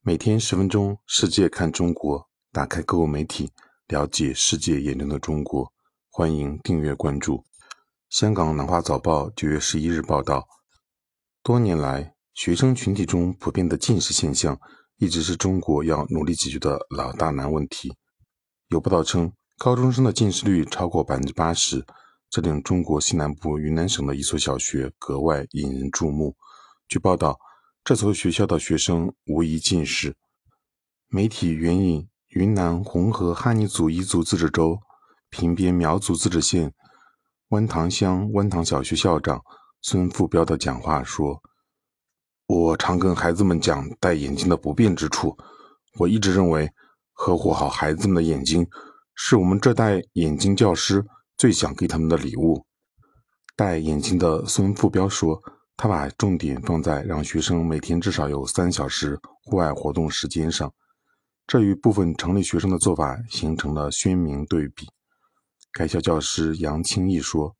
每天十分钟，世界看中国，打开各国媒体，了解世界眼中的中国。欢迎订阅关注。香港南华早报九月十一日报道，多年来，学生群体中普遍的近视现象，一直是中国要努力解决的老大难问题。有报道称，高中生的近视率超过百分之八十，这令中国西南部云南省的一所小学格外引人注目。据报道。这所学校的学生无一近视。媒体援引云南红河哈尼族彝族自治州平边苗族自治县湾塘乡湾塘小学校长孙富彪的讲话说：“我常跟孩子们讲戴眼镜的不便之处。我一直认为，呵护好孩子们的眼睛，是我们这代眼镜教师最想给他们的礼物。”戴眼镜的孙富彪说。他把重点放在让学生每天至少有三小时户外活动时间上，这与部分城里学生的做法形成了鲜明对比。该校教师杨清义说：“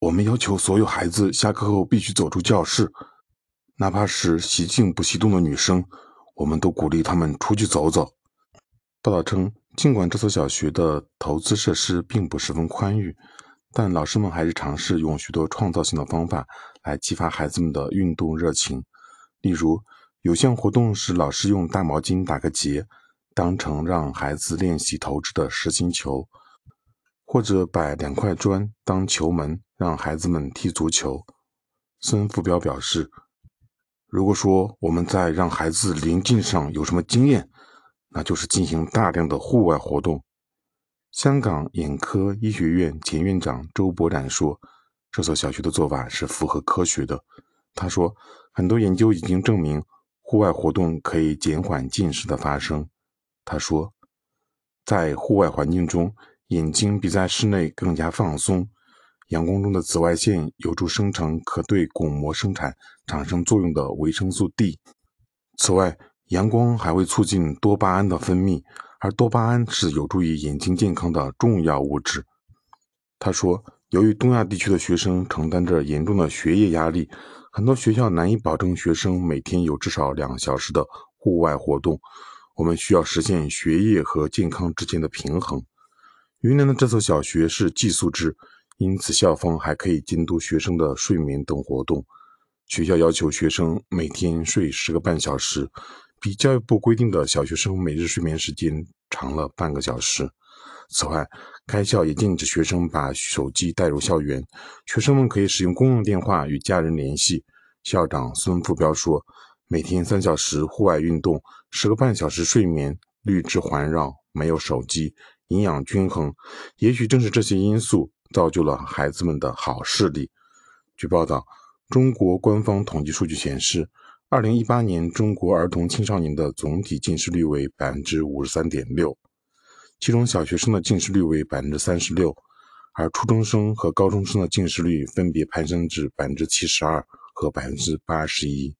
我们要求所有孩子下课后必须走出教室，哪怕是习静不习动的女生，我们都鼓励他们出去走走。”报道称，尽管这所小学的投资设施并不十分宽裕。但老师们还是尝试用许多创造性的方法来激发孩子们的运动热情。例如，有项活动是老师用大毛巾打个结，当成让孩子练习投掷的实心球；或者摆两块砖当球门，让孩子们踢足球。孙富彪表示：“如果说我们在让孩子临近上有什么经验，那就是进行大量的户外活动。”香港眼科医学院前院长周伯展说：“这所小学的做法是符合科学的。”他说：“很多研究已经证明，户外活动可以减缓近视的发生。”他说：“在户外环境中，眼睛比在室内更加放松。阳光中的紫外线有助生成可对巩膜生产产生作用的维生素 D。此外，阳光还会促进多巴胺的分泌。”而多巴胺是有助于眼睛健康的重要物质。他说，由于东亚地区的学生承担着严重的学业压力，很多学校难以保证学生每天有至少两小时的户外活动。我们需要实现学业和健康之间的平衡。云南的这所小学是寄宿制，因此校方还可以监督学生的睡眠等活动。学校要求学生每天睡十个半小时。比教育部规定的小学生每日睡眠时间长了半个小时。此外，该校也禁止学生把手机带入校园，学生们可以使用公用电话与家人联系。校长孙富彪说：“每天三小时户外运动，十个半小时睡眠，绿植环绕，没有手机，营养均衡。也许正是这些因素造就了孩子们的好视力。”据报道，中国官方统计数据显示。二零一八年，中国儿童青少年的总体近视率为百分之五十三点六，其中小学生的近视率为百分之三十六，而初中生和高中生的近视率分别攀升至百分之七十二和百分之八十一。